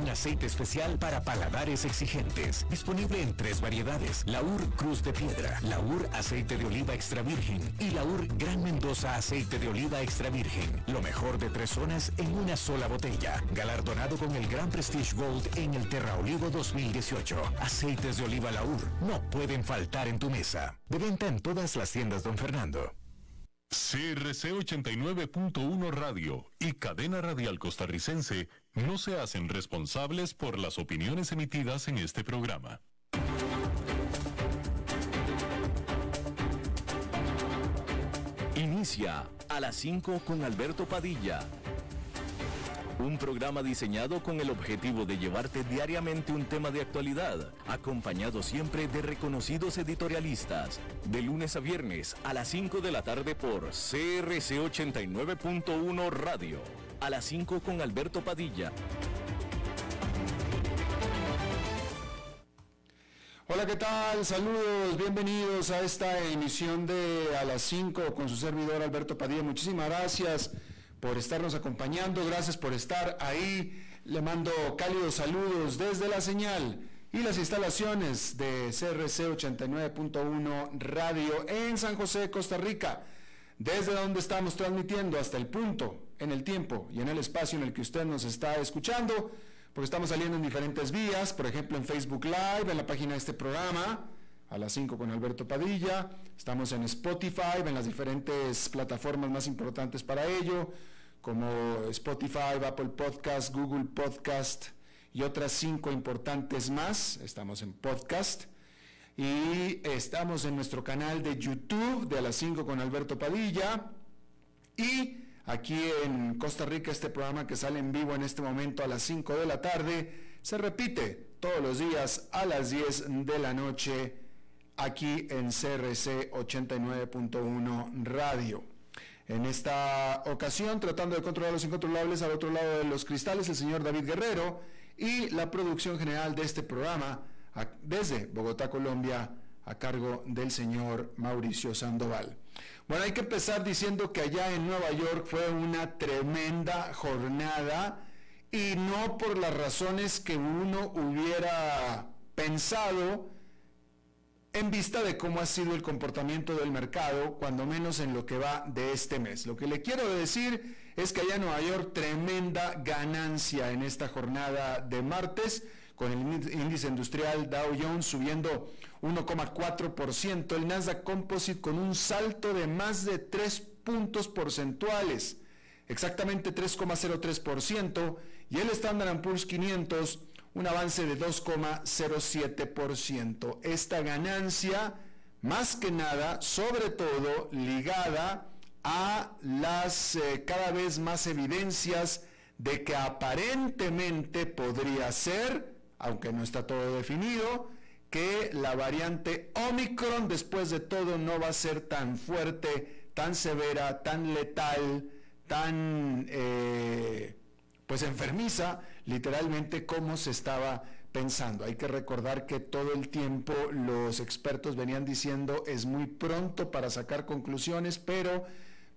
un aceite especial para paladares exigentes. Disponible en tres variedades. Laur Cruz de Piedra, Laur Aceite de Oliva Extra Virgen y Laur Gran Mendoza Aceite de Oliva Extra Virgen. Lo mejor de tres zonas en una sola botella. Galardonado con el Gran Prestige Gold en el Terra Olivo 2018. Aceites de oliva Laur no pueden faltar en tu mesa. De venta en todas las tiendas, don Fernando. CRC 89.1 Radio y Cadena Radial Costarricense no se hacen responsables por las opiniones emitidas en este programa. Inicia a las 5 con Alberto Padilla. Un programa diseñado con el objetivo de llevarte diariamente un tema de actualidad, acompañado siempre de reconocidos editorialistas, de lunes a viernes a las 5 de la tarde por CRC 89.1 Radio, a las 5 con Alberto Padilla. Hola, ¿qué tal? Saludos, bienvenidos a esta emisión de A las 5 con su servidor Alberto Padilla. Muchísimas gracias por estarnos acompañando, gracias por estar ahí. Le mando cálidos saludos desde la señal y las instalaciones de CRC 89.1 Radio en San José, Costa Rica, desde donde estamos transmitiendo hasta el punto, en el tiempo y en el espacio en el que usted nos está escuchando, porque estamos saliendo en diferentes vías, por ejemplo en Facebook Live, en la página de este programa, a las 5 con Alberto Padilla. Estamos en Spotify, en las diferentes plataformas más importantes para ello, como Spotify, Apple Podcast, Google Podcast y otras cinco importantes más. Estamos en podcast. Y estamos en nuestro canal de YouTube de a las 5 con Alberto Padilla. Y aquí en Costa Rica este programa que sale en vivo en este momento a las 5 de la tarde se repite todos los días a las 10 de la noche aquí en CRC 89.1 Radio. En esta ocasión, tratando de controlar los incontrolables al otro lado de los cristales, el señor David Guerrero y la producción general de este programa desde Bogotá, Colombia, a cargo del señor Mauricio Sandoval. Bueno, hay que empezar diciendo que allá en Nueva York fue una tremenda jornada y no por las razones que uno hubiera pensado, en vista de cómo ha sido el comportamiento del mercado, cuando menos en lo que va de este mes. Lo que le quiero decir es que allá en Nueva York tremenda ganancia en esta jornada de martes, con el índice industrial Dow Jones subiendo 1,4%, el Nasdaq Composite con un salto de más de 3 puntos porcentuales, exactamente 3,03%, y el Standard Poor's 500 un avance de 2,07%. Esta ganancia, más que nada, sobre todo ligada a las eh, cada vez más evidencias de que aparentemente podría ser, aunque no está todo definido, que la variante Omicron después de todo no va a ser tan fuerte, tan severa, tan letal, tan eh, pues enfermiza literalmente como se estaba pensando. Hay que recordar que todo el tiempo los expertos venían diciendo es muy pronto para sacar conclusiones, pero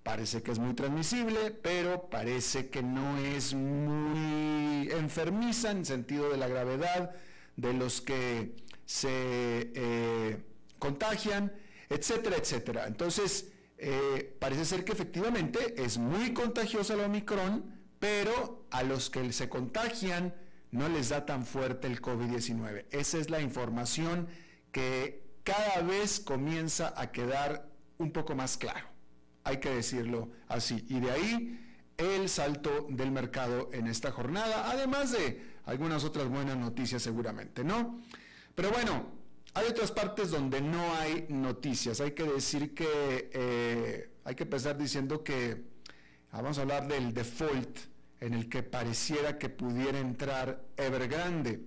parece que es muy transmisible, pero parece que no es muy enfermiza en sentido de la gravedad de los que se eh, contagian, etcétera, etcétera. Entonces, eh, parece ser que efectivamente es muy contagiosa la Omicron, pero a los que se contagian no les da tan fuerte el COVID-19. Esa es la información que cada vez comienza a quedar un poco más claro. Hay que decirlo así. Y de ahí el salto del mercado en esta jornada, además de algunas otras buenas noticias seguramente, ¿no? Pero bueno, hay otras partes donde no hay noticias. Hay que decir que, eh, hay que empezar diciendo que, vamos a hablar del default en el que pareciera que pudiera entrar Evergrande.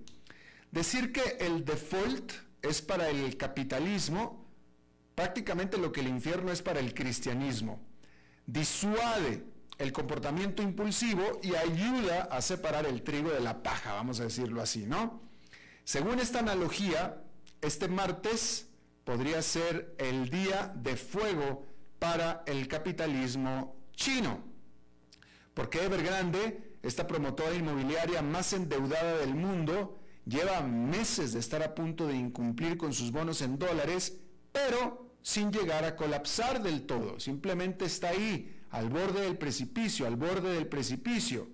Decir que el default es para el capitalismo, prácticamente lo que el infierno es para el cristianismo. Disuade el comportamiento impulsivo y ayuda a separar el trigo de la paja, vamos a decirlo así, ¿no? Según esta analogía, este martes podría ser el día de fuego para el capitalismo chino porque Evergrande esta promotora inmobiliaria más endeudada del mundo, lleva meses de estar a punto de incumplir con sus bonos en dólares, pero sin llegar a colapsar del todo. Simplemente está ahí, al borde del precipicio, al borde del precipicio.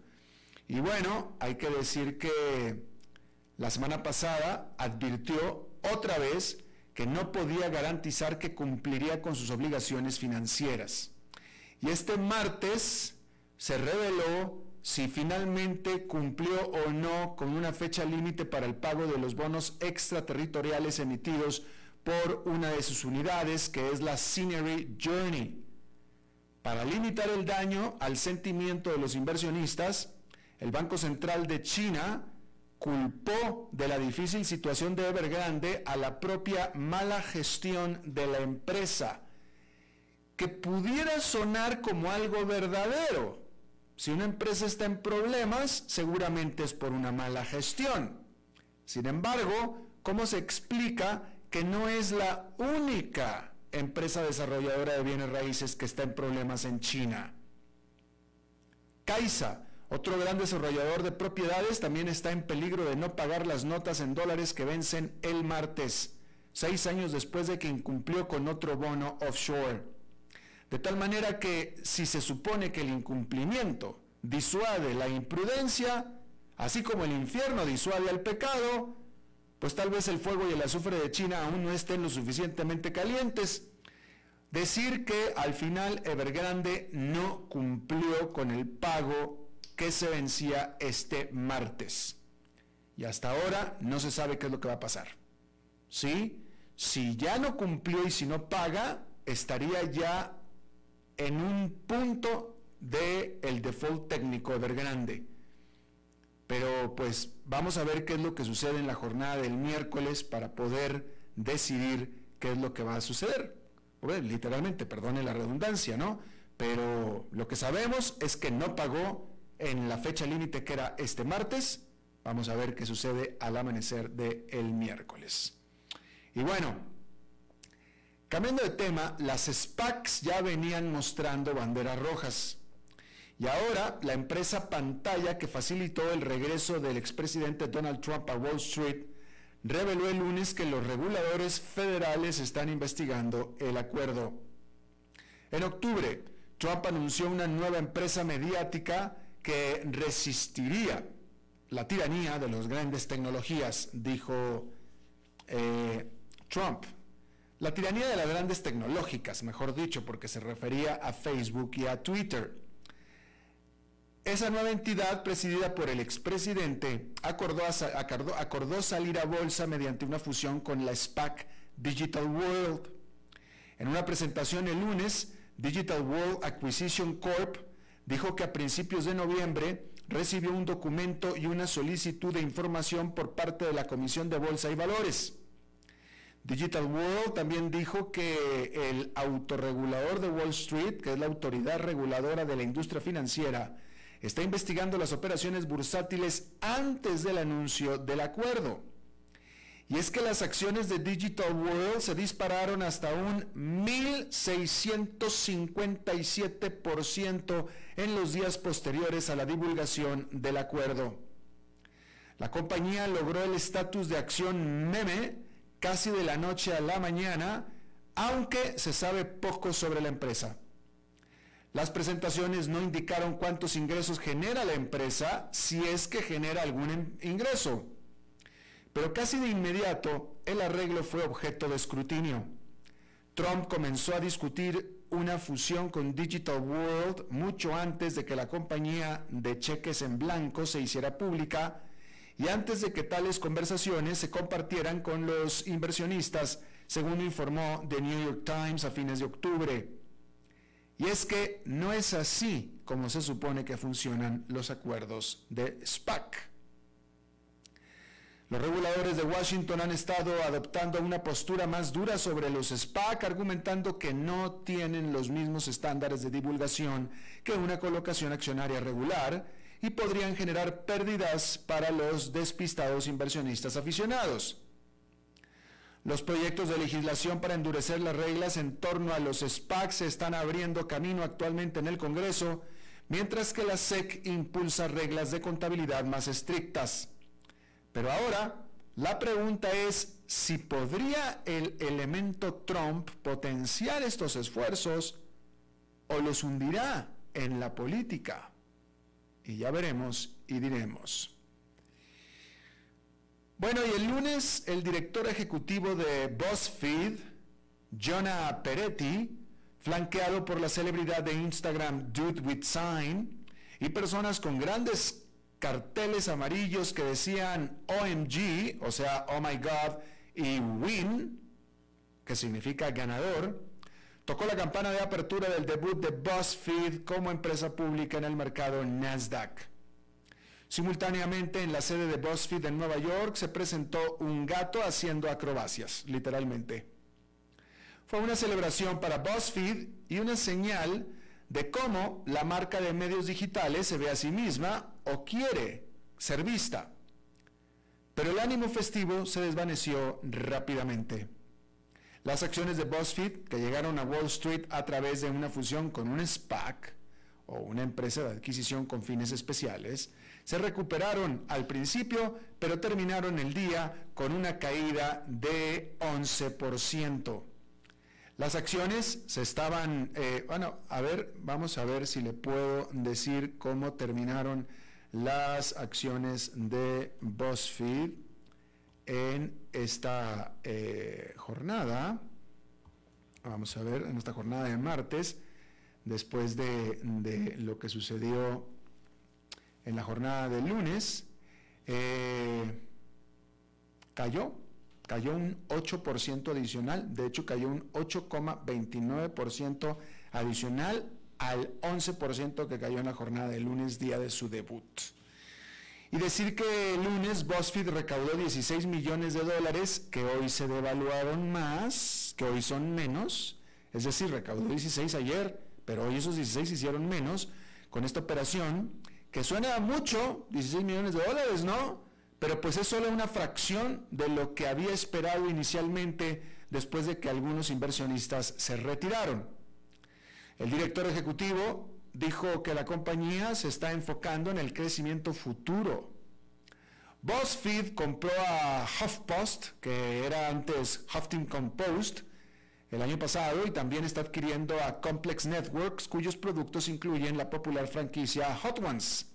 Y bueno, hay que decir que la semana pasada advirtió otra vez que no podía garantizar que cumpliría con sus obligaciones financieras. Y este martes se reveló si finalmente cumplió o no con una fecha límite para el pago de los bonos extraterritoriales emitidos por una de sus unidades, que es la Scenery Journey. Para limitar el daño al sentimiento de los inversionistas, el Banco Central de China culpó de la difícil situación de Evergrande a la propia mala gestión de la empresa, que pudiera sonar como algo verdadero, si una empresa está en problemas, seguramente es por una mala gestión. Sin embargo, ¿cómo se explica que no es la única empresa desarrolladora de bienes raíces que está en problemas en China? Kaisa, otro gran desarrollador de propiedades, también está en peligro de no pagar las notas en dólares que vencen el martes, seis años después de que incumplió con otro bono offshore. De tal manera que si se supone que el incumplimiento disuade la imprudencia, así como el infierno disuade al pecado, pues tal vez el fuego y el azufre de China aún no estén lo suficientemente calientes. Decir que al final Evergrande no cumplió con el pago que se vencía este martes. Y hasta ahora no se sabe qué es lo que va a pasar. ¿Sí? Si ya no cumplió y si no paga, estaría ya en un punto del el default técnico Evergrande. Pero pues vamos a ver qué es lo que sucede en la jornada del miércoles para poder decidir qué es lo que va a suceder. literalmente, perdone la redundancia, ¿no? Pero lo que sabemos es que no pagó en la fecha límite que era este martes. Vamos a ver qué sucede al amanecer del el miércoles. Y bueno, Cambiando de tema, las SPACs ya venían mostrando banderas rojas. Y ahora la empresa Pantalla, que facilitó el regreso del expresidente Donald Trump a Wall Street, reveló el lunes que los reguladores federales están investigando el acuerdo. En octubre, Trump anunció una nueva empresa mediática que resistiría la tiranía de las grandes tecnologías, dijo eh, Trump. La tiranía de las grandes tecnológicas, mejor dicho, porque se refería a Facebook y a Twitter. Esa nueva entidad, presidida por el expresidente, acordó, acordó, acordó salir a bolsa mediante una fusión con la SPAC Digital World. En una presentación el lunes, Digital World Acquisition Corp dijo que a principios de noviembre recibió un documento y una solicitud de información por parte de la Comisión de Bolsa y Valores. Digital World también dijo que el autorregulador de Wall Street, que es la autoridad reguladora de la industria financiera, está investigando las operaciones bursátiles antes del anuncio del acuerdo. Y es que las acciones de Digital World se dispararon hasta un 1.657% en los días posteriores a la divulgación del acuerdo. La compañía logró el estatus de acción meme casi de la noche a la mañana, aunque se sabe poco sobre la empresa. Las presentaciones no indicaron cuántos ingresos genera la empresa, si es que genera algún ingreso. Pero casi de inmediato el arreglo fue objeto de escrutinio. Trump comenzó a discutir una fusión con Digital World mucho antes de que la compañía de cheques en blanco se hiciera pública y antes de que tales conversaciones se compartieran con los inversionistas, según informó The New York Times a fines de octubre. Y es que no es así como se supone que funcionan los acuerdos de SPAC. Los reguladores de Washington han estado adoptando una postura más dura sobre los SPAC, argumentando que no tienen los mismos estándares de divulgación que una colocación accionaria regular y podrían generar pérdidas para los despistados inversionistas aficionados. Los proyectos de legislación para endurecer las reglas en torno a los SPACs se están abriendo camino actualmente en el Congreso, mientras que la SEC impulsa reglas de contabilidad más estrictas. Pero ahora, la pregunta es si podría el elemento Trump potenciar estos esfuerzos o los hundirá en la política. Y ya veremos y diremos. Bueno, y el lunes el director ejecutivo de BuzzFeed, Jonah Peretti, flanqueado por la celebridad de Instagram Dude with Sign y personas con grandes carteles amarillos que decían OMG, o sea, Oh My God, y Win, que significa ganador, tocó la campana de apertura del debut de BuzzFeed como empresa pública en el mercado Nasdaq. Simultáneamente en la sede de BuzzFeed en Nueva York se presentó un gato haciendo acrobacias, literalmente. Fue una celebración para BuzzFeed y una señal de cómo la marca de medios digitales se ve a sí misma o quiere ser vista. Pero el ánimo festivo se desvaneció rápidamente. Las acciones de BuzzFeed, que llegaron a Wall Street a través de una fusión con un SPAC, o una empresa de adquisición con fines especiales, se recuperaron al principio, pero terminaron el día con una caída de 11%. Las acciones se estaban, eh, bueno, a ver, vamos a ver si le puedo decir cómo terminaron las acciones de BuzzFeed en esta eh, jornada. Vamos a ver, en esta jornada de martes, después de, lo que sucedió en la jornada del lunes, eh, cayó, cayó un 8% adicional, de hecho cayó un 8,29% adicional al 11% que cayó en la jornada del lunes, día de su debut. Y decir que el lunes BuzzFeed recaudó 16 millones de dólares, que hoy se devaluaron más, que hoy son menos, es decir, recaudó 16 ayer, pero hoy esos 16 hicieron menos, con esta operación que suena mucho, 16 millones de dólares, ¿no? Pero pues es solo una fracción de lo que había esperado inicialmente después de que algunos inversionistas se retiraron. El director ejecutivo dijo que la compañía se está enfocando en el crecimiento futuro. BuzzFeed compró a HuffPost, que era antes Huffington Post, el año pasado y también está adquiriendo a Complex Networks, cuyos productos incluyen la popular franquicia Hot Ones.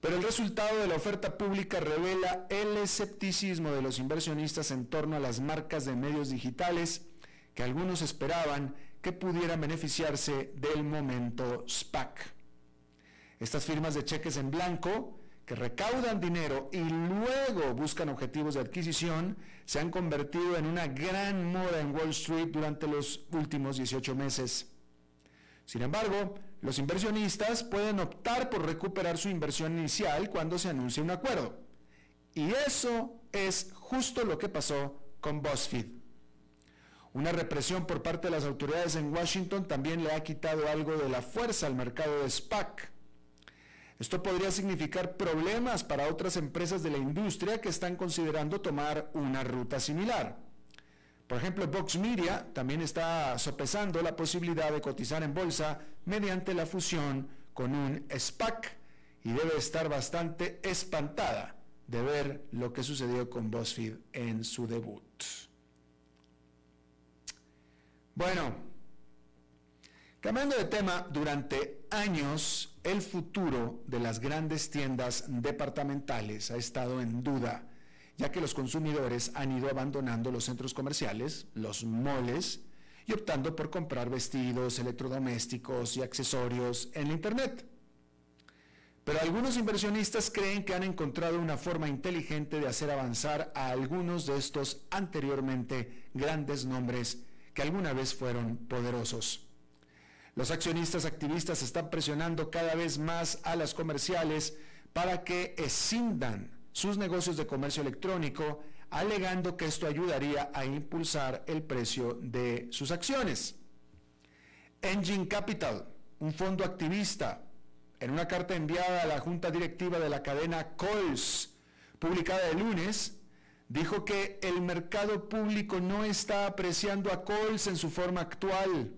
Pero el resultado de la oferta pública revela el escepticismo de los inversionistas en torno a las marcas de medios digitales que algunos esperaban que pudieran beneficiarse del momento SPAC. Estas firmas de cheques en blanco que recaudan dinero y luego buscan objetivos de adquisición, se han convertido en una gran moda en Wall Street durante los últimos 18 meses. Sin embargo, los inversionistas pueden optar por recuperar su inversión inicial cuando se anuncie un acuerdo. Y eso es justo lo que pasó con BuzzFeed. Una represión por parte de las autoridades en Washington también le ha quitado algo de la fuerza al mercado de SPAC esto podría significar problemas para otras empresas de la industria que están considerando tomar una ruta similar. Por ejemplo, Vox Media también está sopesando la posibilidad de cotizar en bolsa mediante la fusión con un SPAC y debe estar bastante espantada de ver lo que sucedió con BuzzFeed en su debut. Bueno, cambiando de tema, durante años el futuro de las grandes tiendas departamentales ha estado en duda, ya que los consumidores han ido abandonando los centros comerciales, los moles, y optando por comprar vestidos, electrodomésticos y accesorios en Internet. Pero algunos inversionistas creen que han encontrado una forma inteligente de hacer avanzar a algunos de estos anteriormente grandes nombres que alguna vez fueron poderosos. Los accionistas activistas están presionando cada vez más a las comerciales para que escindan sus negocios de comercio electrónico, alegando que esto ayudaría a impulsar el precio de sus acciones. Engine Capital, un fondo activista, en una carta enviada a la junta directiva de la cadena Coles, publicada el lunes, dijo que el mercado público no está apreciando a Coles en su forma actual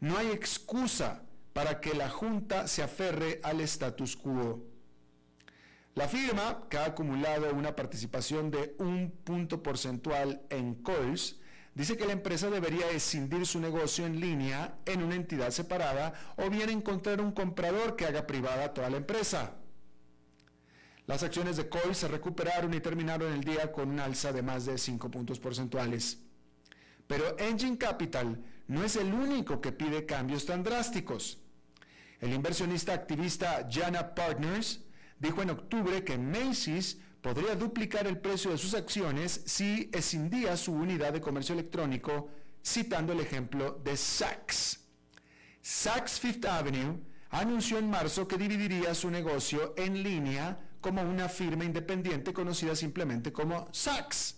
no hay excusa para que la Junta se aferre al status quo. La firma, que ha acumulado una participación de un punto porcentual en Coles, dice que la empresa debería escindir su negocio en línea en una entidad separada o bien encontrar un comprador que haga privada toda la empresa. Las acciones de Coles se recuperaron y terminaron el día con un alza de más de 5 puntos porcentuales. Pero Engine Capital no es el único que pide cambios tan drásticos. El inversionista activista Jana Partners dijo en octubre que Macy's podría duplicar el precio de sus acciones si escindía su unidad de comercio electrónico, citando el ejemplo de Saks. Saks Fifth Avenue anunció en marzo que dividiría su negocio en línea como una firma independiente conocida simplemente como Saks.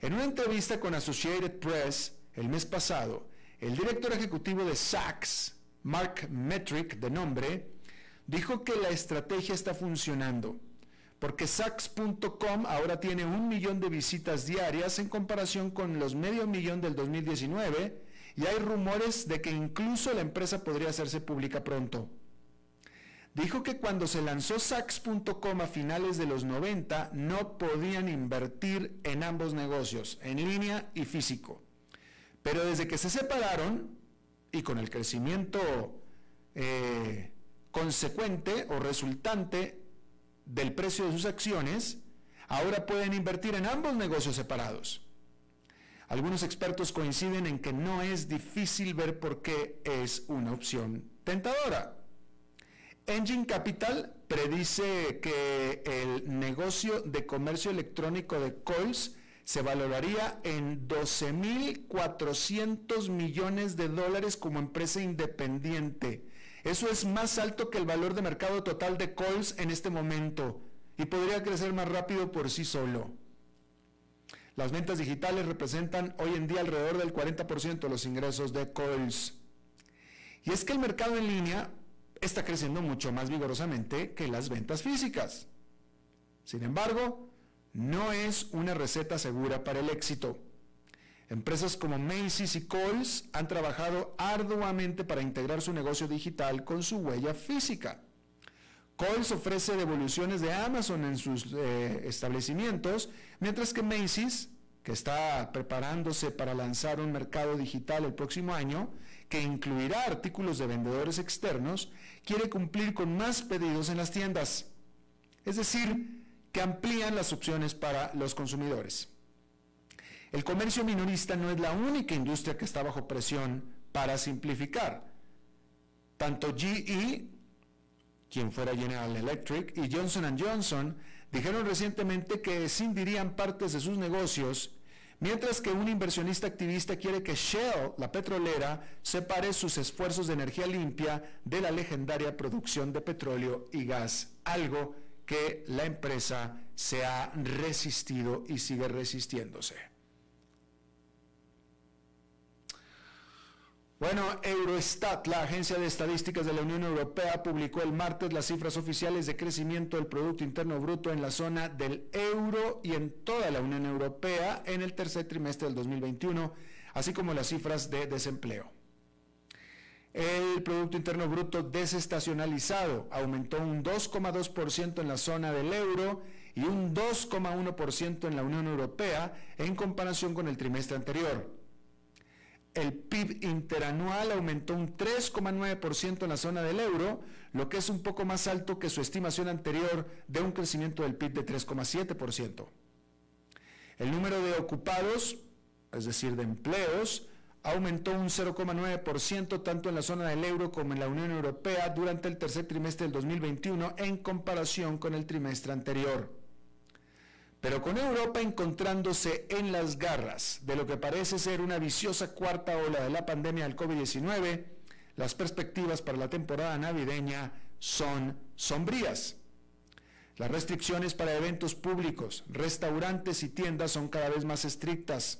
En una entrevista con Associated Press el mes pasado, el director ejecutivo de Saks, Mark Metric de nombre, dijo que la estrategia está funcionando, porque Saks.com ahora tiene un millón de visitas diarias en comparación con los medio millón del 2019 y hay rumores de que incluso la empresa podría hacerse pública pronto. Dijo que cuando se lanzó Saks.com a finales de los 90 no podían invertir en ambos negocios, en línea y físico. Pero desde que se separaron y con el crecimiento eh, consecuente o resultante del precio de sus acciones, ahora pueden invertir en ambos negocios separados. Algunos expertos coinciden en que no es difícil ver por qué es una opción tentadora. Engine Capital predice que el negocio de comercio electrónico de Coles se valoraría en 12.400 millones de dólares como empresa independiente eso es más alto que el valor de mercado total de Coles en este momento y podría crecer más rápido por sí solo. Las ventas digitales representan hoy en día alrededor del 40% de los ingresos de Coles. Y es que el mercado en línea está creciendo mucho más vigorosamente que las ventas físicas. Sin embargo, no es una receta segura para el éxito. Empresas como Macy's y Kohl's han trabajado arduamente para integrar su negocio digital con su huella física. Kohl's ofrece devoluciones de Amazon en sus eh, establecimientos, mientras que Macy's, que está preparándose para lanzar un mercado digital el próximo año, que incluirá artículos de vendedores externos, quiere cumplir con más pedidos en las tiendas. Es decir, que amplían las opciones para los consumidores. El comercio minorista no es la única industria que está bajo presión para simplificar. Tanto GE, quien fuera General Electric, y Johnson Johnson dijeron recientemente que escindirían partes de sus negocios, mientras que un inversionista activista quiere que Shell, la petrolera, separe sus esfuerzos de energía limpia de la legendaria producción de petróleo y gas, algo que la empresa se ha resistido y sigue resistiéndose. Bueno, Eurostat, la agencia de estadísticas de la Unión Europea, publicó el martes las cifras oficiales de crecimiento del Producto Interno Bruto en la zona del euro y en toda la Unión Europea en el tercer trimestre del 2021, así como las cifras de desempleo. El Producto Interno Bruto desestacionalizado aumentó un 2,2% en la zona del euro y un 2,1% en la Unión Europea en comparación con el trimestre anterior. El PIB interanual aumentó un 3,9% en la zona del euro, lo que es un poco más alto que su estimación anterior de un crecimiento del PIB de 3,7%. El número de ocupados, es decir, de empleos, aumentó un 0,9% tanto en la zona del euro como en la Unión Europea durante el tercer trimestre del 2021 en comparación con el trimestre anterior. Pero con Europa encontrándose en las garras de lo que parece ser una viciosa cuarta ola de la pandemia del COVID-19, las perspectivas para la temporada navideña son sombrías. Las restricciones para eventos públicos, restaurantes y tiendas son cada vez más estrictas.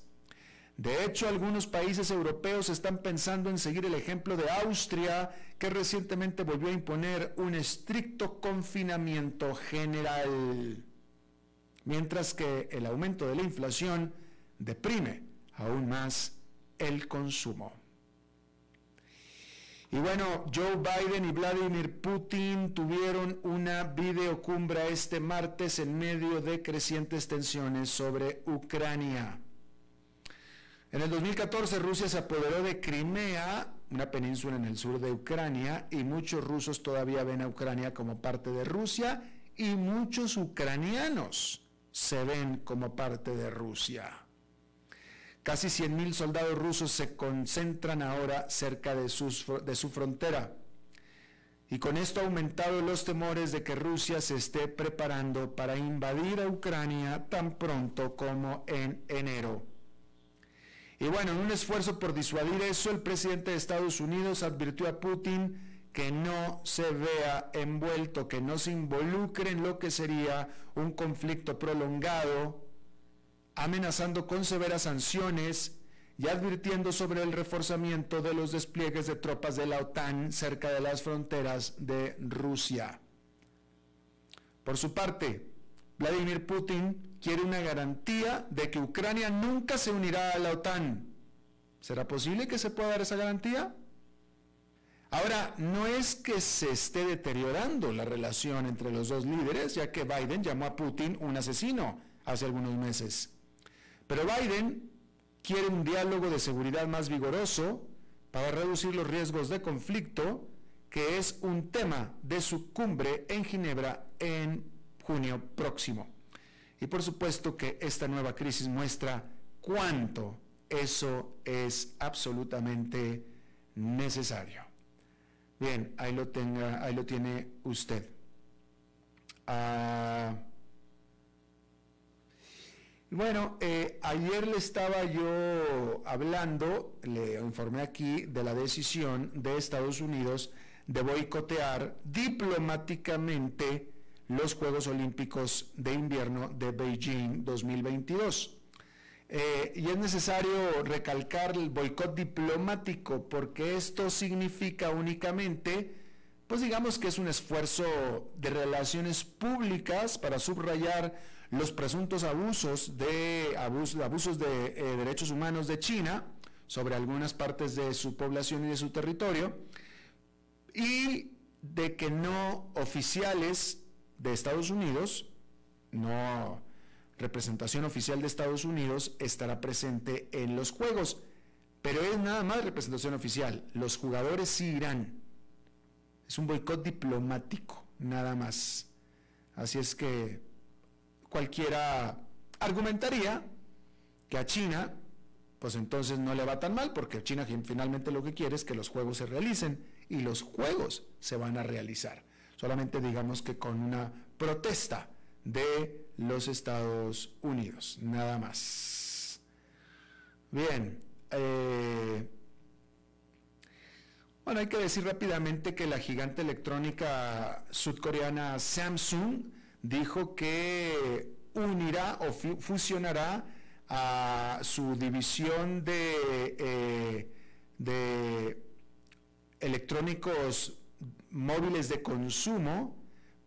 De hecho, algunos países europeos están pensando en seguir el ejemplo de Austria, que recientemente volvió a imponer un estricto confinamiento general mientras que el aumento de la inflación deprime aún más el consumo. Y bueno, Joe Biden y Vladimir Putin tuvieron una videocumbre este martes en medio de crecientes tensiones sobre Ucrania. En el 2014 Rusia se apoderó de Crimea, una península en el sur de Ucrania, y muchos rusos todavía ven a Ucrania como parte de Rusia y muchos ucranianos se ven como parte de Rusia. Casi 100.000 soldados rusos se concentran ahora cerca de, de su frontera. Y con esto ha aumentado los temores de que Rusia se esté preparando para invadir a Ucrania tan pronto como en enero. Y bueno, en un esfuerzo por disuadir eso, el presidente de Estados Unidos advirtió a Putin que no se vea envuelto, que no se involucre en lo que sería un conflicto prolongado amenazando con severas sanciones y advirtiendo sobre el reforzamiento de los despliegues de tropas de la OTAN cerca de las fronteras de Rusia. Por su parte, Vladimir Putin quiere una garantía de que Ucrania nunca se unirá a la OTAN. ¿Será posible que se pueda dar esa garantía? Ahora, no es que se esté deteriorando la relación entre los dos líderes, ya que Biden llamó a Putin un asesino hace algunos meses. Pero Biden quiere un diálogo de seguridad más vigoroso para reducir los riesgos de conflicto, que es un tema de su cumbre en Ginebra en junio próximo. Y por supuesto que esta nueva crisis muestra cuánto eso es absolutamente necesario. Bien, ahí lo, tenga, ahí lo tiene usted. Ah, bueno, eh, ayer le estaba yo hablando, le informé aquí de la decisión de Estados Unidos de boicotear diplomáticamente los Juegos Olímpicos de Invierno de Beijing 2022. Eh, y es necesario recalcar el boicot diplomático porque esto significa únicamente, pues digamos que es un esfuerzo de relaciones públicas para subrayar los presuntos abusos de, abusos de eh, derechos humanos de China sobre algunas partes de su población y de su territorio, y de que no oficiales de Estados Unidos, no representación oficial de Estados Unidos, estará presente en los Juegos. Pero es nada más representación oficial. Los jugadores sí irán. Es un boicot diplomático, nada más. Así es que cualquiera argumentaría que a China, pues entonces no le va tan mal, porque China finalmente lo que quiere es que los juegos se realicen y los juegos se van a realizar. Solamente digamos que con una protesta de los Estados Unidos, nada más. Bien, eh, bueno, hay que decir rápidamente que la gigante electrónica sudcoreana Samsung dijo que unirá o fusionará a su división de, eh, de electrónicos móviles de consumo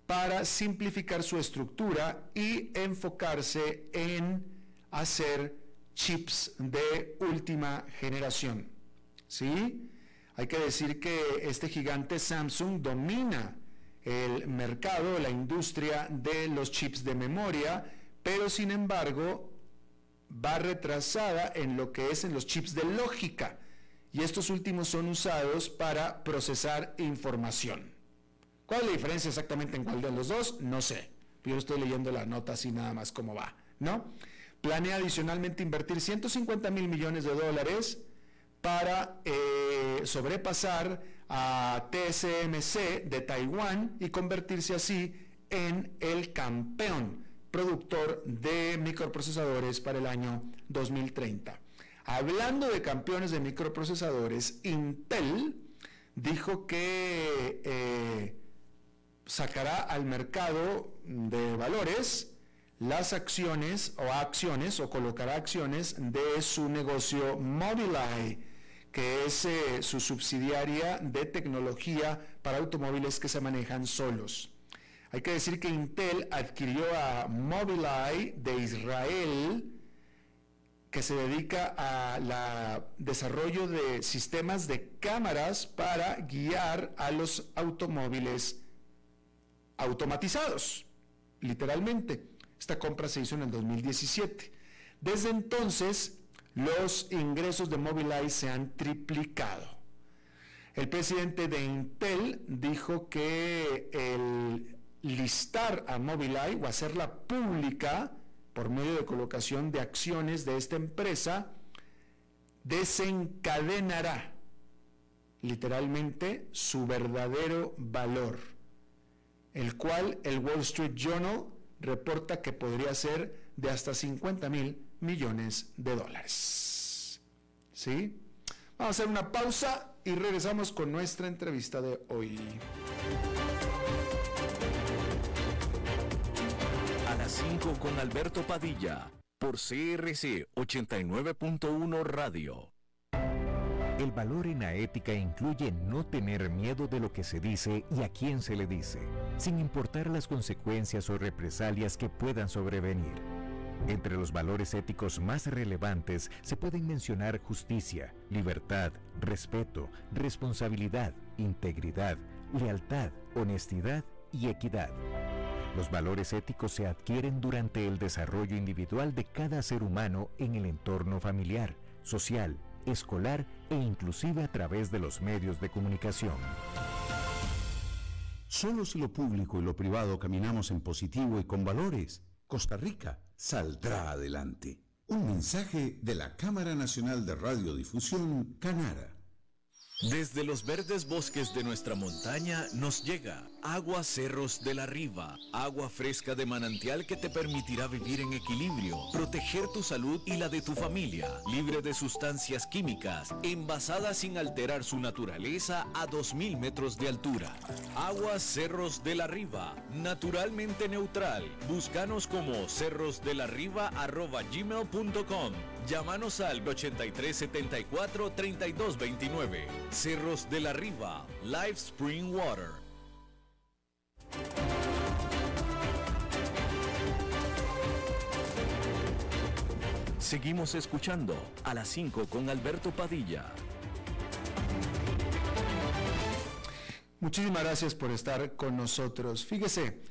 para simplificar su estructura y enfocarse en hacer chips de última generación. ¿Sí? Hay que decir que este gigante Samsung domina el mercado, la industria de los chips de memoria, pero sin embargo va retrasada en lo que es en los chips de lógica. Y estos últimos son usados para procesar información. ¿Cuál es la diferencia exactamente en cuál de los dos? No sé. Yo estoy leyendo la nota así nada más cómo va, ¿no? Planea adicionalmente invertir 150 mil millones de dólares para eh, sobrepasar a TSMC de Taiwán y convertirse así en el campeón productor de microprocesadores para el año 2030. Hablando de campeones de microprocesadores, Intel dijo que eh, sacará al mercado de valores las acciones o acciones o colocará acciones de su negocio Mobileye que es eh, su subsidiaria de tecnología para automóviles que se manejan solos. Hay que decir que Intel adquirió a Mobileye de Israel, que se dedica al desarrollo de sistemas de cámaras para guiar a los automóviles automatizados, literalmente. Esta compra se hizo en el 2017. Desde entonces, los ingresos de Mobileye se han triplicado. El presidente de Intel dijo que el listar a Mobileye o hacerla pública por medio de colocación de acciones de esta empresa desencadenará literalmente su verdadero valor, el cual el Wall Street Journal reporta que podría ser de hasta 50 mil millones de dólares. ¿Sí? Vamos a hacer una pausa y regresamos con nuestra entrevista de hoy. A las 5 con Alberto Padilla, por CRC 89.1 Radio. El valor en la ética incluye no tener miedo de lo que se dice y a quién se le dice, sin importar las consecuencias o represalias que puedan sobrevenir. Entre los valores éticos más relevantes se pueden mencionar justicia, libertad, respeto, responsabilidad, integridad, lealtad, honestidad y equidad. Los valores éticos se adquieren durante el desarrollo individual de cada ser humano en el entorno familiar, social, escolar e inclusive a través de los medios de comunicación. Solo si lo público y lo privado caminamos en positivo y con valores, Costa Rica saldrá adelante. Un mensaje de la Cámara Nacional de Radiodifusión, Canara. Desde los verdes bosques de nuestra montaña nos llega agua Cerros de la Riva, agua fresca de manantial que te permitirá vivir en equilibrio, proteger tu salud y la de tu familia, libre de sustancias químicas, envasada sin alterar su naturaleza a 2.000 metros de altura. Agua Cerros de la Riva, naturalmente neutral. Búscanos como cerrosdelarriba.gmail.com Llámanos al 8374-3229. Cerros de la Riva, Live Spring Water. Seguimos escuchando a las 5 con Alberto Padilla. Muchísimas gracias por estar con nosotros. Fíjese,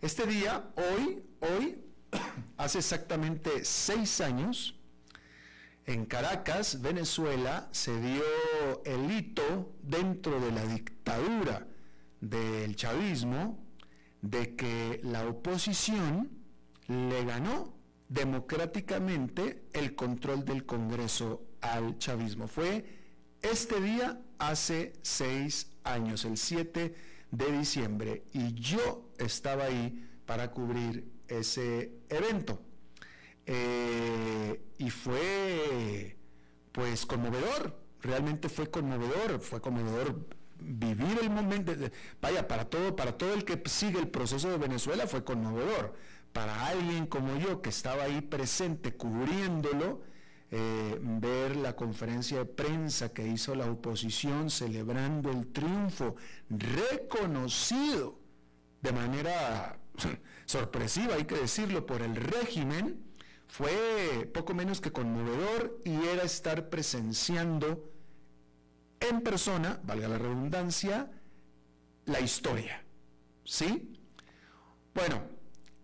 este día, hoy, hoy, hace exactamente seis años, en Caracas, Venezuela, se dio el hito dentro de la dictadura del chavismo de que la oposición le ganó democráticamente el control del Congreso al chavismo. Fue este día hace seis años, el 7 de diciembre, y yo estaba ahí para cubrir ese evento. Eh, y fue pues conmovedor, realmente fue conmovedor, fue conmovedor vivir el momento, vaya, para todo, para todo el que sigue el proceso de Venezuela fue conmovedor. Para alguien como yo que estaba ahí presente cubriéndolo, eh, ver la conferencia de prensa que hizo la oposición celebrando el triunfo reconocido de manera sorpresiva, hay que decirlo, por el régimen, fue poco menos que conmovedor y era estar presenciando en persona, valga la redundancia, la historia. ¿Sí? Bueno,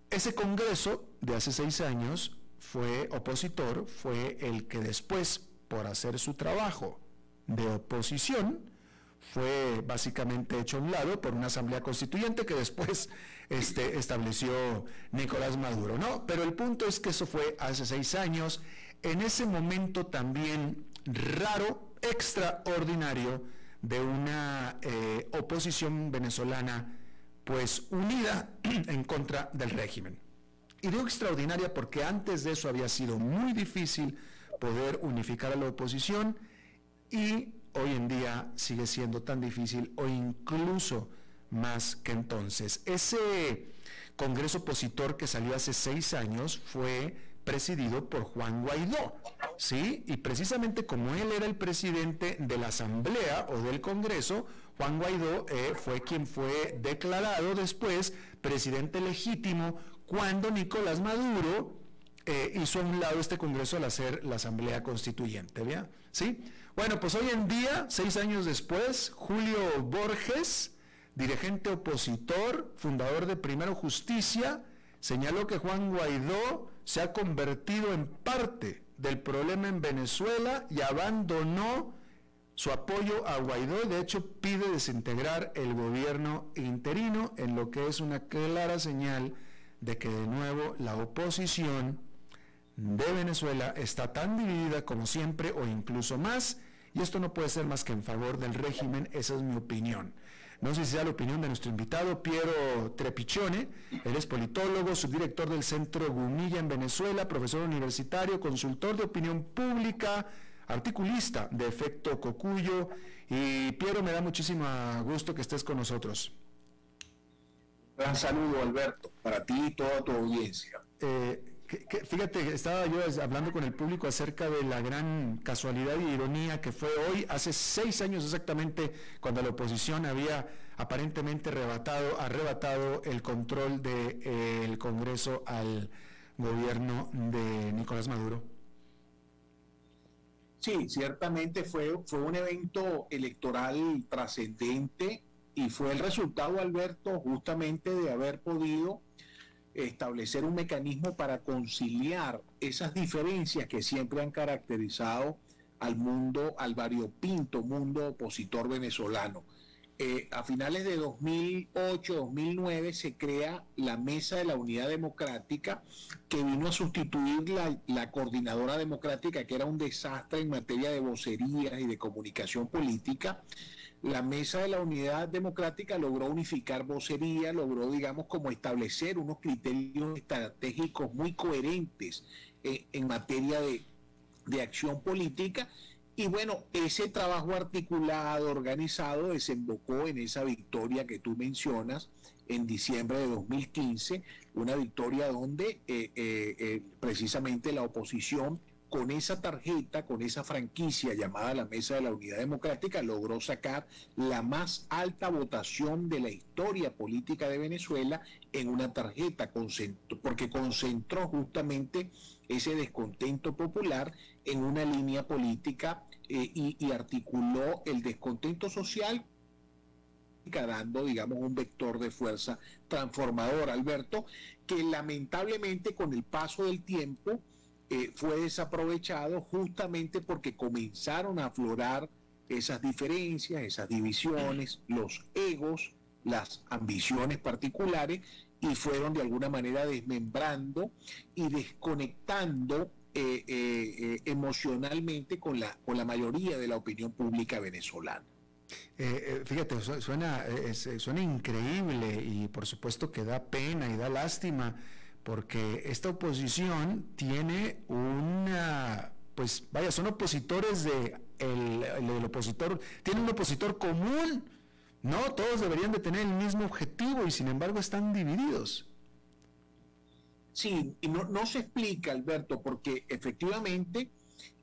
ese Congreso de hace seis años fue opositor, fue el que después, por hacer su trabajo de oposición, fue básicamente hecho a un lado por una asamblea constituyente que después este, estableció Nicolás Maduro, ¿no? Pero el punto es que eso fue hace seis años, en ese momento también raro, extraordinario, de una eh, oposición venezolana pues unida en contra del régimen. Y digo extraordinaria porque antes de eso había sido muy difícil poder unificar a la oposición y hoy en día sigue siendo tan difícil o incluso más que entonces. Ese Congreso opositor que salió hace seis años fue presidido por Juan Guaidó, ¿sí? Y precisamente como él era el presidente de la Asamblea o del Congreso, Juan Guaidó eh, fue quien fue declarado después presidente legítimo cuando Nicolás Maduro eh, hizo a un lado este Congreso al hacer la Asamblea Constituyente, ¿vea? ¿Sí? Bueno, pues hoy en día, seis años después, Julio Borges, dirigente opositor, fundador de Primero Justicia, señaló que Juan Guaidó se ha convertido en parte del problema en Venezuela y abandonó su apoyo a Guaidó. De hecho pide desintegrar el gobierno interino en lo que es una clara señal de que de nuevo la oposición de Venezuela está tan dividida como siempre o incluso más y esto no puede ser más que en favor del régimen, esa es mi opinión. No sé si sea la opinión de nuestro invitado, Piero Trepichone. Él es politólogo, subdirector del Centro Gunilla en Venezuela, profesor universitario, consultor de opinión pública, articulista de Efecto Cocuyo. Y Piero, me da muchísimo gusto que estés con nosotros. Gran saludo, Alberto, para ti y toda tu audiencia. Eh, fíjate, estaba yo hablando con el público acerca de la gran casualidad y ironía que fue hoy, hace seis años exactamente, cuando la oposición había aparentemente arrebatado, arrebatado el control del de, Congreso al gobierno de Nicolás Maduro. Sí, ciertamente fue, fue un evento electoral trascendente y fue el resultado, Alberto, justamente de haber podido establecer un mecanismo para conciliar esas diferencias que siempre han caracterizado al mundo, al variopinto mundo opositor venezolano. Eh, a finales de 2008-2009 se crea la Mesa de la Unidad Democrática que vino a sustituir la, la, Coordinadora Democrática, que era un desastre en materia de vocerías y de comunicación política la Mesa de la Unidad Democrática logró unificar vocería, logró, digamos, como establecer unos criterios estratégicos muy coherentes eh, en materia de, de acción política. Y bueno, ese trabajo articulado, organizado, desembocó en esa victoria que tú mencionas en diciembre de 2015, una victoria donde eh, eh, precisamente la oposición con esa tarjeta, con esa franquicia llamada la Mesa de la Unidad Democrática, logró sacar la más alta votación de la historia política de Venezuela en una tarjeta, porque concentró justamente ese descontento popular en una línea política eh, y, articuló el descontento social dando, digamos, un vector de fuerza transformador, Alberto, que lamentablemente con el paso del tiempo eh, fue desaprovechado justamente porque comenzaron a aflorar esas diferencias, esas divisiones, los egos, las ambiciones particulares y fueron de alguna manera desmembrando y desconectando eh, eh, emocionalmente con la, con la mayoría de la opinión pública venezolana. fíjate, suena, suena increíble y por supuesto que da pena y da lástima porque esta oposición tiene una, pues vaya, son opositores de el, opositor, tiene un opositor común, no, todos deberían de tener el mismo objetivo y sin embargo están divididos. Sí, y no, no se explica, Alberto, porque efectivamente,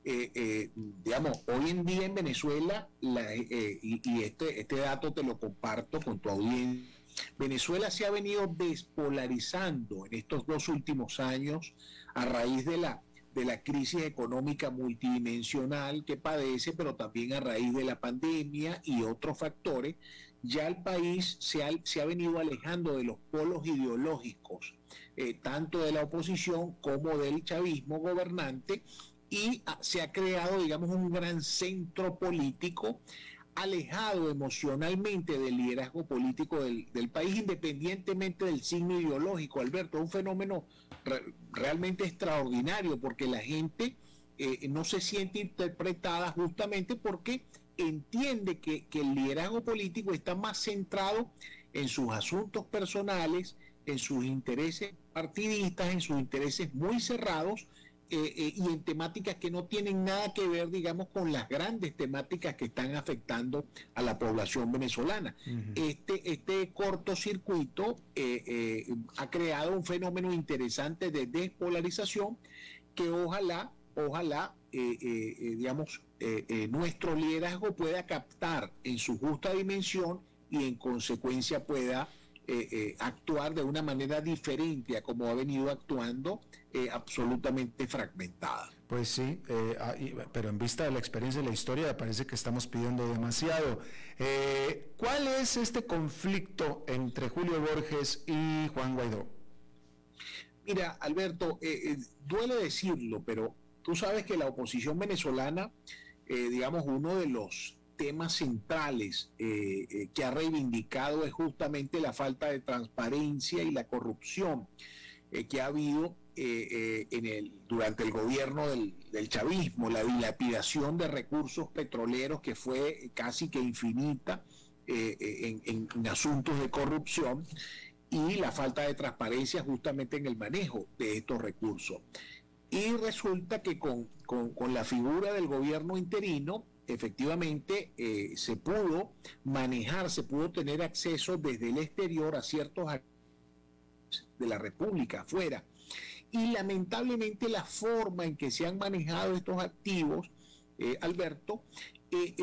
eh, eh, digamos, hoy en día en Venezuela, eh, y, y, este, este dato te lo comparto con tu audiencia, Venezuela se ha venido despolarizando en estos dos últimos años a raíz de la, de la crisis económica multidimensional que padece, pero también a raíz de la pandemia y otros factores, ya el país se ha, se ha venido alejando de los polos ideológicos, eh, tanto de la oposición como del chavismo gobernante, y se ha creado, digamos, un gran centro político alejado emocionalmente del liderazgo político del, país, independientemente del signo ideológico. Alberto, un fenómeno realmente extraordinario porque la gente eh, no se siente interpretada justamente porque entiende que, que el liderazgo político está más centrado en sus asuntos personales, en sus intereses partidistas, en sus intereses muy cerrados, eh, eh, y en temáticas que no tienen nada que ver, digamos, con las grandes temáticas que están afectando a la población venezolana. Este, este cortocircuito eh, ha creado un fenómeno interesante de despolarización que ojalá, ojalá, digamos, nuestro liderazgo pueda captar en su justa dimensión y en consecuencia pueda eh, eh, actuar de una manera diferente a como ha venido actuando, eh, absolutamente fragmentada. Pues sí, ah, pero en vista de la experiencia y la historia parece que estamos pidiendo demasiado. ¿Cuál es este conflicto entre Julio Borges y Juan Guaidó? Mira, Alberto, duele decirlo, pero tú sabes que la oposición venezolana, digamos, uno de los temas centrales eh, eh, que ha reivindicado es justamente la falta de transparencia y la corrupción eh, que ha habido en el, durante el gobierno del, chavismo, la dilapidación de recursos petroleros que fue casi que infinita en, asuntos de corrupción y la falta de transparencia justamente en el manejo de estos recursos. Y resulta que con, con la figura del gobierno interino, efectivamente eh, se pudo manejar, se pudo tener acceso desde el exterior a ciertos de la República afuera. Y lamentablemente la forma en que se han manejado estos activos, eh, Alberto, eh,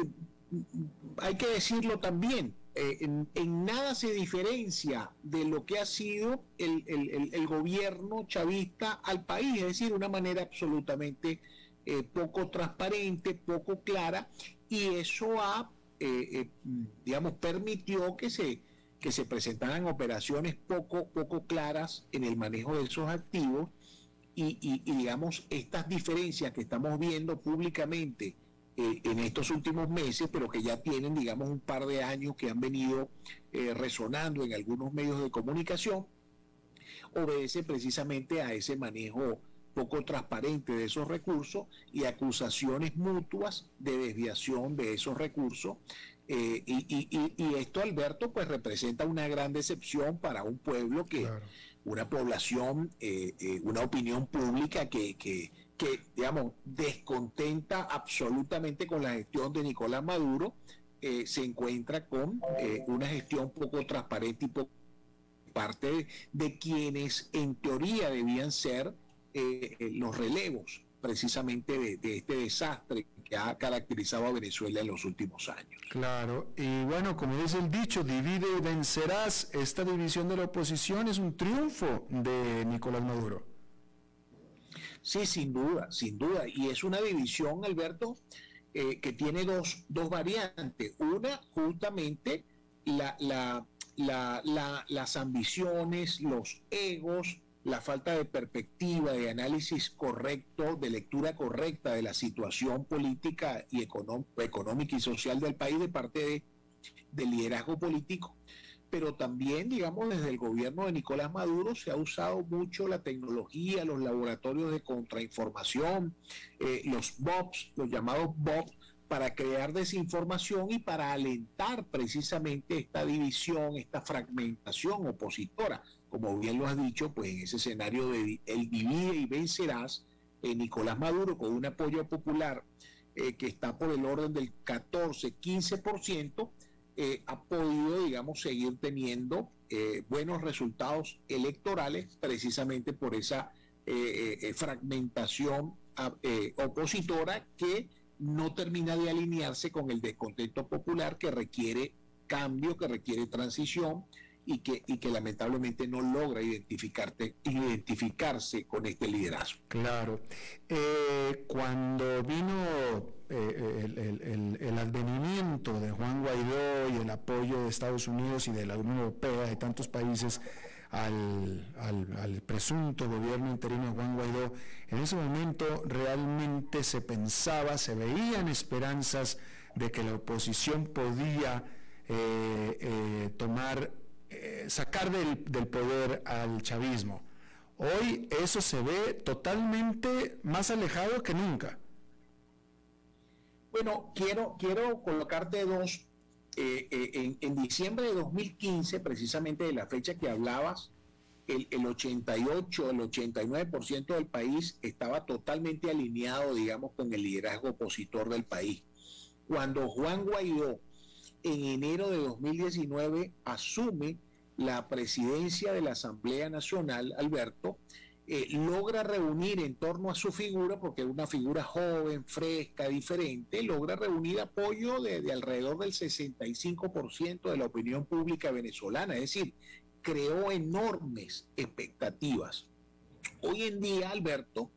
hay que decirlo también, en, nada se diferencia de lo que ha sido el, el, gobierno chavista al país, es decir, una manera absolutamente eh, poco transparente, poco clara, y eso ha, eh, eh, digamos, permitió que se, que se presentaran operaciones poco, poco claras en el manejo de esos activos y, digamos, estas diferencias que estamos viendo públicamente en estos últimos meses, pero que ya tienen, digamos, un par de años que han venido resonando en algunos medios de comunicación, obedece precisamente a ese manejo poco transparente de esos recursos y acusaciones mutuas de desviación de esos recursos. Eh, y, esto, Alberto, pues representa una gran decepción para un pueblo que, una población, eh, eh, una opinión pública que, que, que, digamos, descontenta absolutamente con la gestión de Nicolás Maduro, se encuentra con una gestión poco transparente y poco parte de quienes en teoría debían ser eh, eh, los relevos precisamente de, este desastre que ha caracterizado a Venezuela en los últimos años. Claro, y bueno, como dice el dicho, divide y vencerás, esta división de la oposición es un triunfo de Nicolás Maduro. Sí, sin duda, sin duda, y es una división, Alberto, eh, que tiene dos, dos variantes. Una, justamente, la, la, la, las ambiciones, los egos, la falta de perspectiva, de análisis correcto, de lectura correcta de la situación política y económica y social del país de parte de, del liderazgo político, pero también, digamos, desde el gobierno de Nicolás Maduro se ha usado mucho la tecnología, los laboratorios de contrainformación, eh, los BOPs, los llamados BOPs, para crear desinformación y para alentar precisamente esta división, esta fragmentación opositora. Como bien lo has dicho, pues en ese escenario de el divide y vencerás, eh, Nicolás Maduro con un apoyo popular eh, que está por el orden del 14-15%, eh, ha podido, digamos, seguir teniendo buenos resultados electorales precisamente por esa fragmentación opositora que no termina de alinearse con el descontento popular que requiere cambio, que requiere transición, y que, y que lamentablemente no logra identificarte, identificarse con este liderazgo. Claro. Eh, cuando vino eh, el, advenimiento de Juan Guaidó y el apoyo de Estados Unidos y de la Unión Europea, de tantos países, al, al, presunto gobierno interino de Juan Guaidó, en ese momento realmente se pensaba, se veían esperanzas de que la oposición podía eh, tomar eh, sacar del, poder al chavismo. Hoy eso se ve totalmente más alejado que nunca. Bueno, quiero, quiero colocarte dos. Eh, eh, en, diciembre de 2015, precisamente de la fecha que hablabas, el, el 88, el 89% del país estaba totalmente alineado, digamos, con el liderazgo opositor del país. Cuando Juan Guaidó en enero de 2019 asume la presidencia de la Asamblea Nacional, Alberto, eh, logra reunir en torno a su figura, porque es una figura joven, fresca, diferente, logra reunir apoyo de, alrededor del 65% de la opinión pública venezolana. Es decir, creó enormes expectativas. Hoy en día, Alberto,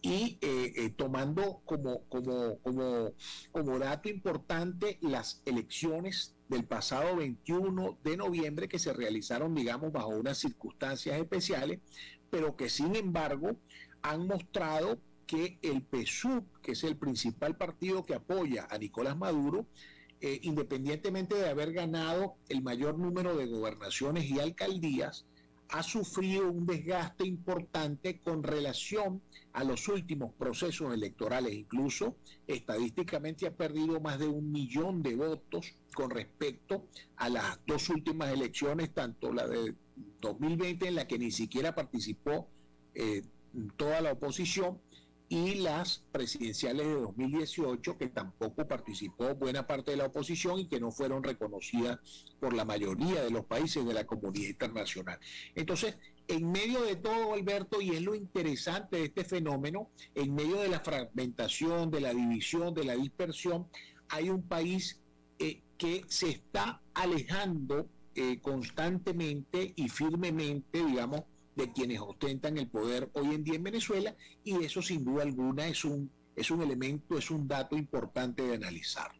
y eh, eh, tomando como, como, como, como dato importante las elecciones del pasado 21 de noviembre que se realizaron, digamos, bajo unas circunstancias especiales, pero que sin embargo han mostrado que el PSUV, que es el principal partido que apoya a Nicolás Maduro, eh, independientemente de haber ganado el mayor número de gobernaciones y alcaldías, ha sufrido un desgaste importante con relación a los últimos procesos electorales. Incluso estadísticamente ha perdido más de un millón de votos con respecto a las dos últimas elecciones, tanto la de 2020 en la que ni siquiera participó eh, toda la oposición y las presidenciales de 2018 que tampoco participó buena parte de la oposición y que no fueron reconocidas por la mayoría de los países de la comunidad internacional. Entonces, en medio de todo, Alberto, y es lo interesante de este fenómeno, en medio de la fragmentación, de la división, de la dispersión, hay un país eh, que se está alejando eh, constantemente y firmemente, digamos, de quienes ostentan el poder hoy en día en Venezuela y eso sin duda alguna es un, es un elemento, es un dato importante de analizar.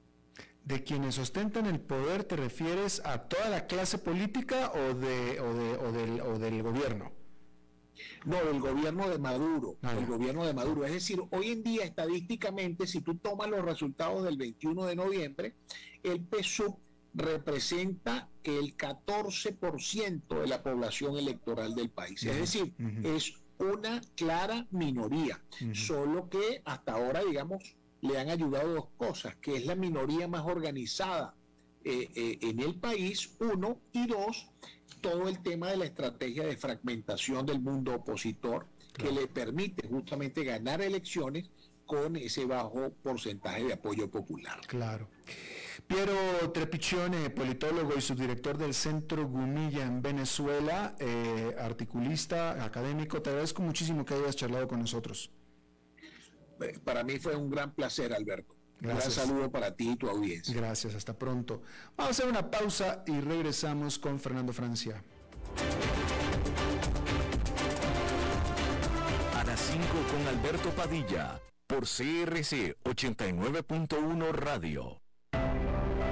¿De quienes ostentan el poder te refieres a toda la clase política o, de, o, de, o, del, o del gobierno? No, del gobierno de Maduro, ah, el gobierno de Maduro. Es decir, hoy en día estadísticamente, si tú tomas los resultados del 21 de noviembre, el PSUV representa el 14% de la población electoral del país. Es decir, es una clara minoría, solo que hasta ahora, digamos, le han ayudado dos cosas, que es la minoría más organizada eh, eh, en el país, uno, y dos, todo el tema de la estrategia de fragmentación del mundo opositor, que le permite justamente ganar elecciones con ese bajo porcentaje de apoyo popular. Claro. Piero Trepiccione, politólogo y subdirector del Centro Gumilla en Venezuela, eh, articulista, académico, te agradezco muchísimo que hayas charlado con nosotros. Eh, para mí fue un gran placer, Alberto. Gracias. Un gran saludo para ti y tu audiencia. Gracias, hasta pronto. Vamos a hacer una pausa y regresamos con Fernando Francia. A las 5 con Alberto Padilla, por CRC 89.1 Radio.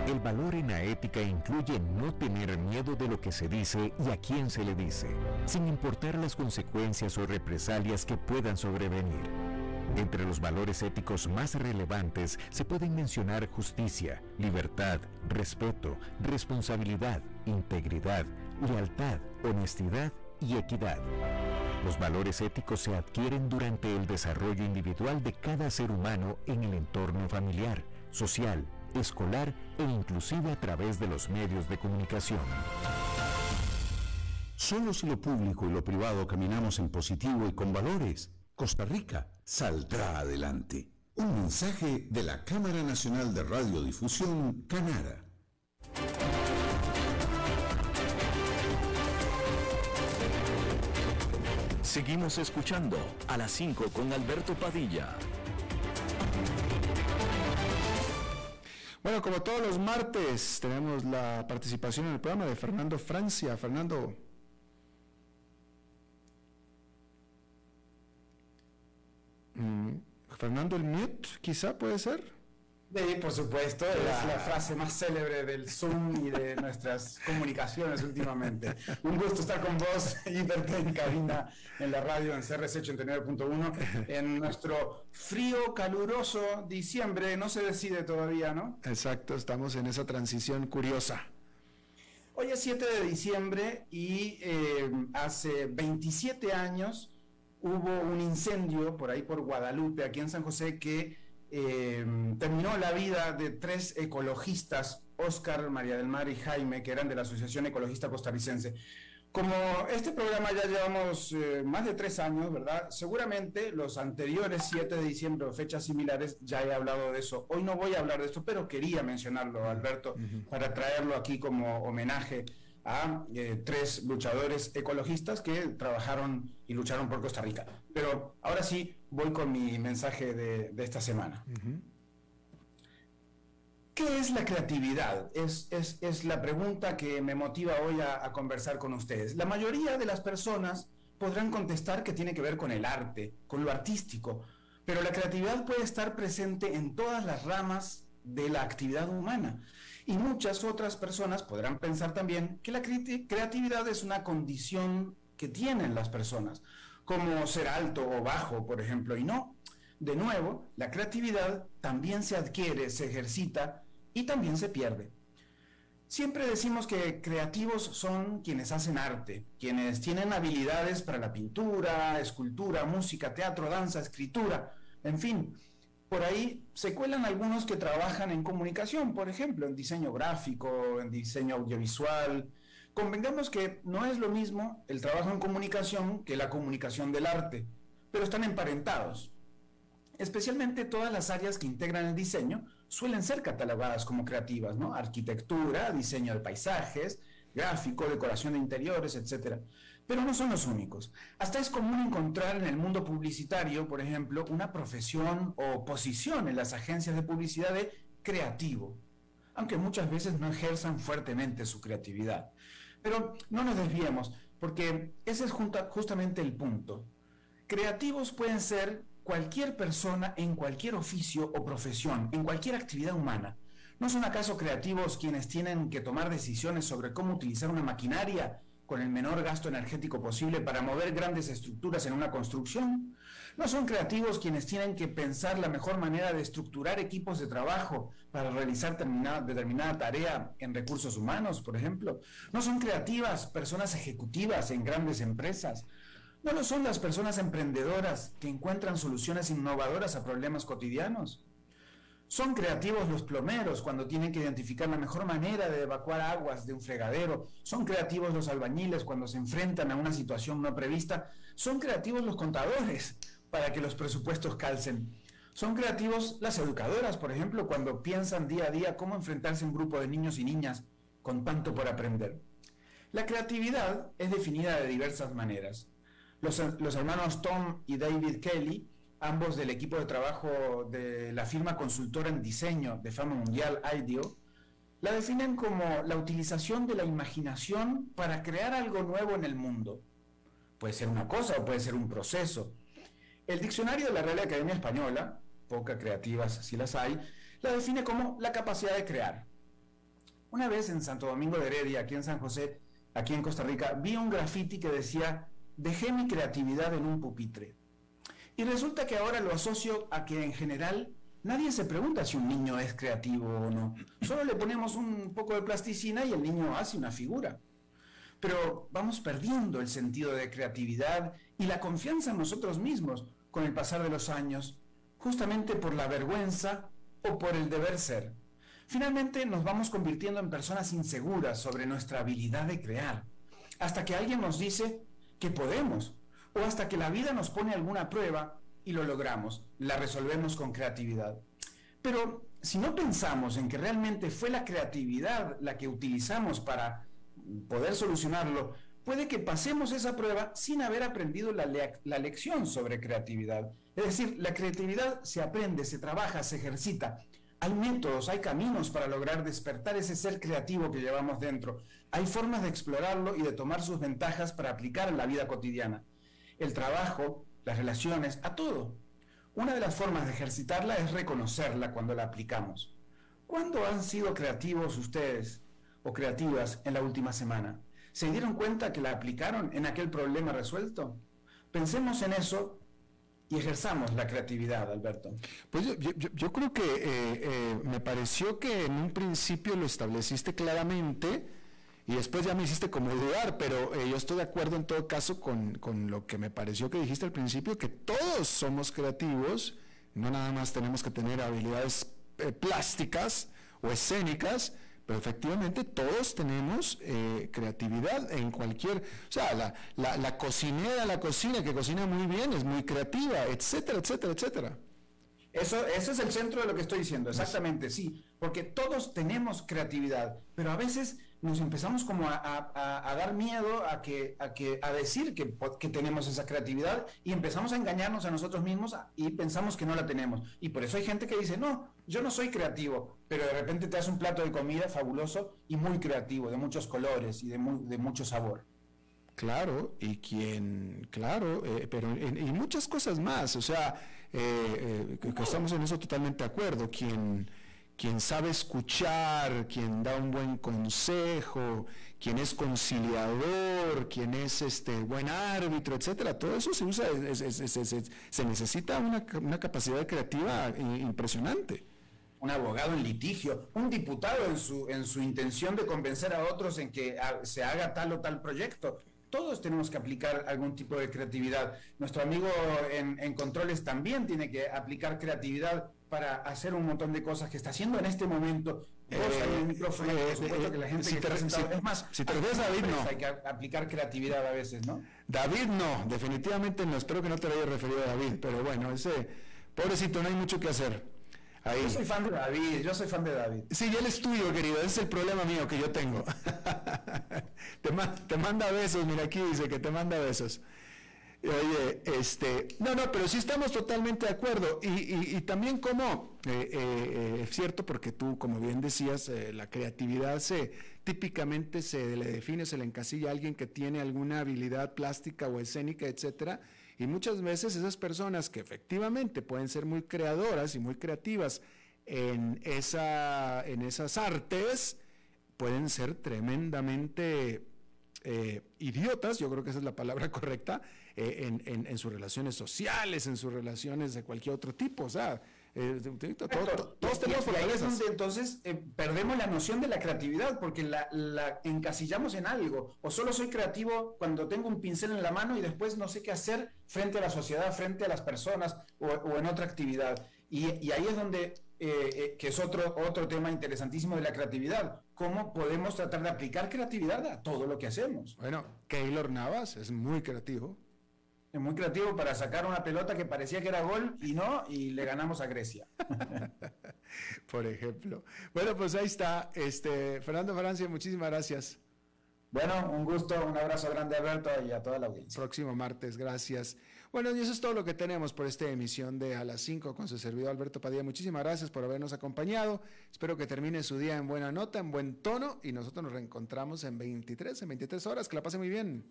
El valor en la ética incluye no tener miedo de lo que se dice y a quién se le dice, sin importar las consecuencias o represalias que puedan sobrevenir. Entre los valores éticos más relevantes se pueden mencionar justicia, libertad, respeto, responsabilidad, integridad, lealtad, honestidad y equidad. Los valores éticos se adquieren durante el desarrollo individual de cada ser humano en el entorno familiar, social, escolar e inclusive a través de los medios de comunicación. Solo si lo público y lo privado caminamos en positivo y con valores, Costa Rica saldrá adelante. Un mensaje de la Cámara Nacional de Radiodifusión, Canara. Seguimos escuchando a las 5 con Alberto Padilla. Bueno, como todos los martes, tenemos la participación en el programa de Fernando Francia. Fernando. Mm, Fernando el mute, quizá puede ser. Sí, por supuesto, es la frase más célebre del Zoom y de nuestras comunicaciones últimamente. Un gusto estar con vos y verte en cabina en la radio en CRC 89.1 en nuestro frío, caluroso diciembre. No se decide todavía, ¿no? Exacto, estamos en esa transición curiosa. Hoy es 7 de diciembre y eh, hace 27 años hubo un incendio por ahí por Guadalupe, aquí en San José, que eh, terminó la vida de tres ecologistas, Oscar, María del Mar y Jaime, que eran de la Asociación Ecologista Costarricense. Como este programa ya llevamos eh, más de tres años, ¿verdad? Seguramente los anteriores 7 de diciembre fechas similares ya he hablado de eso. Hoy no voy a hablar de esto, pero quería mencionarlo, Alberto, para traerlo aquí como homenaje a eh, tres luchadores ecologistas que trabajaron y lucharon por Costa Rica. Pero ahora sí voy con mi mensaje de, esta semana. ¿Qué es la creatividad? Es, la pregunta que me motiva hoy a, conversar con ustedes. La mayoría de las personas podrán contestar que tiene que ver con el arte, con lo artístico, pero la creatividad puede estar presente en todas las ramas de la actividad humana. Y muchas otras personas podrán pensar también que la creatividad es una condición que tienen las personas, como ser alto o bajo, por ejemplo, y no. De nuevo, la creatividad también se adquiere, se ejercita y también se pierde. Siempre decimos que creativos son quienes hacen arte, quienes tienen habilidades para la pintura, escultura, música, teatro, danza, escritura, en fin. Por ahí se cuelan algunos que trabajan en comunicación, por ejemplo, en diseño gráfico, en diseño audiovisual. Convengamos que no es lo mismo el trabajo en comunicación que la comunicación del arte, pero están emparentados. Especialmente todas las áreas que integran el diseño suelen ser catalogadas como creativas, ¿no? Arquitectura, diseño de paisajes, gráfico, decoración de interiores, etc. Pero no son los únicos. Hasta es común encontrar en el mundo publicitario, por ejemplo, una profesión o posición en las agencias de publicidad de creativo, aunque muchas veces no ejerzan fuertemente su creatividad. Pero no nos desviemos, porque ese es justamente el punto. Creativos pueden ser cualquier persona en cualquier oficio o profesión, en cualquier actividad humana. ¿No son acaso creativos quienes tienen que tomar decisiones sobre cómo utilizar una maquinaria con el menor gasto energético posible para mover grandes estructuras en una construcción? ¿No son creativos quienes tienen que pensar la mejor manera de estructurar equipos de trabajo para realizar determinada, tarea en recursos humanos, por ejemplo? ¿No son creativas personas ejecutivas en grandes empresas? ¿No lo son las personas emprendedoras que encuentran soluciones innovadoras a problemas cotidianos? Son creativos los plomeros cuando tienen que identificar la mejor manera de evacuar aguas de un fregadero. Son creativos los albañiles cuando se enfrentan a una situación no prevista. Son creativos los contadores para que los presupuestos calcen. Son creativos las educadoras, por ejemplo, cuando piensan día a día cómo enfrentarse a un grupo de niños y niñas con tanto por aprender. La creatividad es definida de diversas maneras. Los, hermanos Tom y David Kelly, ambos del equipo de trabajo de la firma consultora en diseño de fama mundial IDEO, la definen como la utilización de la imaginación para crear algo nuevo en el mundo. Puede ser una cosa o puede ser un proceso. El diccionario de la Real Academia Española, pocas creativas si las hay, la define como la capacidad de crear. Una vez en Santo Domingo de Heredia, aquí en San José, aquí en Costa Rica, vi un graffiti que decía dejé mi creatividad en un pupitre. Y resulta que ahora lo asocio a que en general nadie se pregunta si un niño es creativo o no. Solo le ponemos un poco de plasticina y el niño hace una figura. Pero vamos perdiendo el sentido de creatividad y la confianza en nosotros mismos con el pasar de los años, justamente por la vergüenza o por el deber ser. Finalmente nos vamos convirtiendo en personas inseguras sobre nuestra habilidad de crear, hasta que alguien nos dice, que podemos, o hasta que la vida nos pone alguna prueba y lo logramos, la resolvemos con creatividad. Pero si no pensamos en que realmente fue la creatividad la que utilizamos para poder solucionarlo, puede que pasemos esa prueba sin haber aprendido la, lección sobre creatividad. Es decir, la creatividad se aprende, se trabaja, se ejercita. Hay métodos, hay caminos para lograr despertar ese ser creativo que llevamos dentro. Hay formas de explorarlo y de tomar sus ventajas para aplicar en la vida cotidiana. El trabajo, las relaciones, a todo. Una de las formas de ejercitarla es reconocerla cuando la aplicamos. ¿Cuándo han sido creativos ustedes o creativas en la última semana? ¿Se dieron cuenta que la aplicaron en aquel problema resuelto? Pensemos en eso y ejerzamos la creatividad, Alberto. Pues yo, creo que eh, eh, me pareció que en un principio lo estableciste claramente y después ya me hiciste como dudar, pero eh, yo estoy de acuerdo en todo caso con, lo que me pareció que dijiste al principio, que todos somos creativos, no nada más tenemos que tener habilidades eh, plásticas o escénicas, pero efectivamente todos tenemos eh, creatividad en cualquier, o sea, la, la, la cocinera, la cocina que cocina muy bien es muy creativa, etcétera, etcétera, etcétera. Eso, eso es el centro de lo que estoy diciendo, exactamente, sí, porque todos tenemos creatividad, pero a veces nos empezamos como a, dar miedo a que, a que decir que, que, tenemos esa creatividad y empezamos a engañarnos a nosotros mismos y pensamos que no la tenemos. Y por eso hay gente que dice, no, yo no soy creativo, pero de repente te das un plato de comida fabuloso y muy creativo, de muchos colores y de, mucho sabor. Claro, y quien, claro, eh, pero y muchas cosas más, o sea, eh, eh, estamos en eso totalmente de acuerdo, quien, quien sabe escuchar, quien da un buen consejo, quien es conciliador, quien es este buen árbitro, etcétera, todo eso se usa, se necesita una, capacidad creativa impresionante. Un abogado en litigio, un diputado en su, en su intención de convencer a otros en que se haga tal o tal proyecto. Todos tenemos que aplicar algún tipo de creatividad. Nuestro amigo en, controles también tiene que aplicar creatividad para hacer un montón de cosas que está haciendo en este momento. Eh, el micrófono, eh, supuesto que la gente si te, es más, si te refieres a David, no. Hay que aplicar creatividad a veces, ¿no? David, no, definitivamente no. Espero que no te lo haya referido a David, pero bueno, ese pobrecito, no hay mucho que hacer. Yo soy fan de David, yo soy fan de David. Sí, él es tuyo, querido, ese es el problema mío que yo tengo. te, manda besos, mira aquí dice que te manda besos. Oye, este, no, no, pero sí estamos totalmente de acuerdo. Y, también como, eh, eh, es cierto, porque tú, como bien decías, eh, la creatividad se típicamente se le define, se le encasilla a alguien que tiene alguna habilidad plástica o escénica, etcétera y muchas veces esas personas que efectivamente pueden ser muy creadoras y muy creativas en, esa, en esas artes, pueden ser tremendamente eh, idiotas, yo creo que esa es la palabra correcta, eh, en, en, sus relaciones sociales, en sus relaciones de cualquier otro tipo. O sea, eh, todos tenemos fortalezas. entonces eh, perdemos la noción de la creatividad porque la, encasillamos en algo. O solo soy creativo cuando tengo un pincel en la mano y después no sé qué hacer frente a la sociedad, frente a las personas o, en otra actividad. Y, ahí es donde, eh, que es otro, otro tema interesantísimo de la creatividad. ¿Cómo podemos tratar de aplicar creatividad a todo lo que hacemos? Bueno, Keylor Navas es muy creativo es muy creativo para sacar una pelota que parecía que era gol y no, y le ganamos a Grecia. Por ejemplo. Bueno, pues ahí está. Este, Fernando Francia, muchísimas gracias. Bueno, un gusto, un abrazo grande Alberto y a toda la audiencia. Próximo martes, gracias. Bueno, y eso es todo lo que tenemos por esta emisión de A las 5 con su servidor Alberto Padilla. Muchísimas gracias por habernos acompañado. Espero que termine su día en buena nota, en buen tono y nosotros nos reencontramos en 23, en 23 horas. Que la pase muy bien.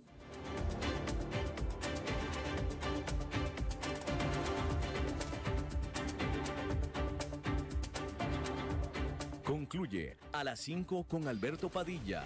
Concluye a las 5 con Alberto Padilla.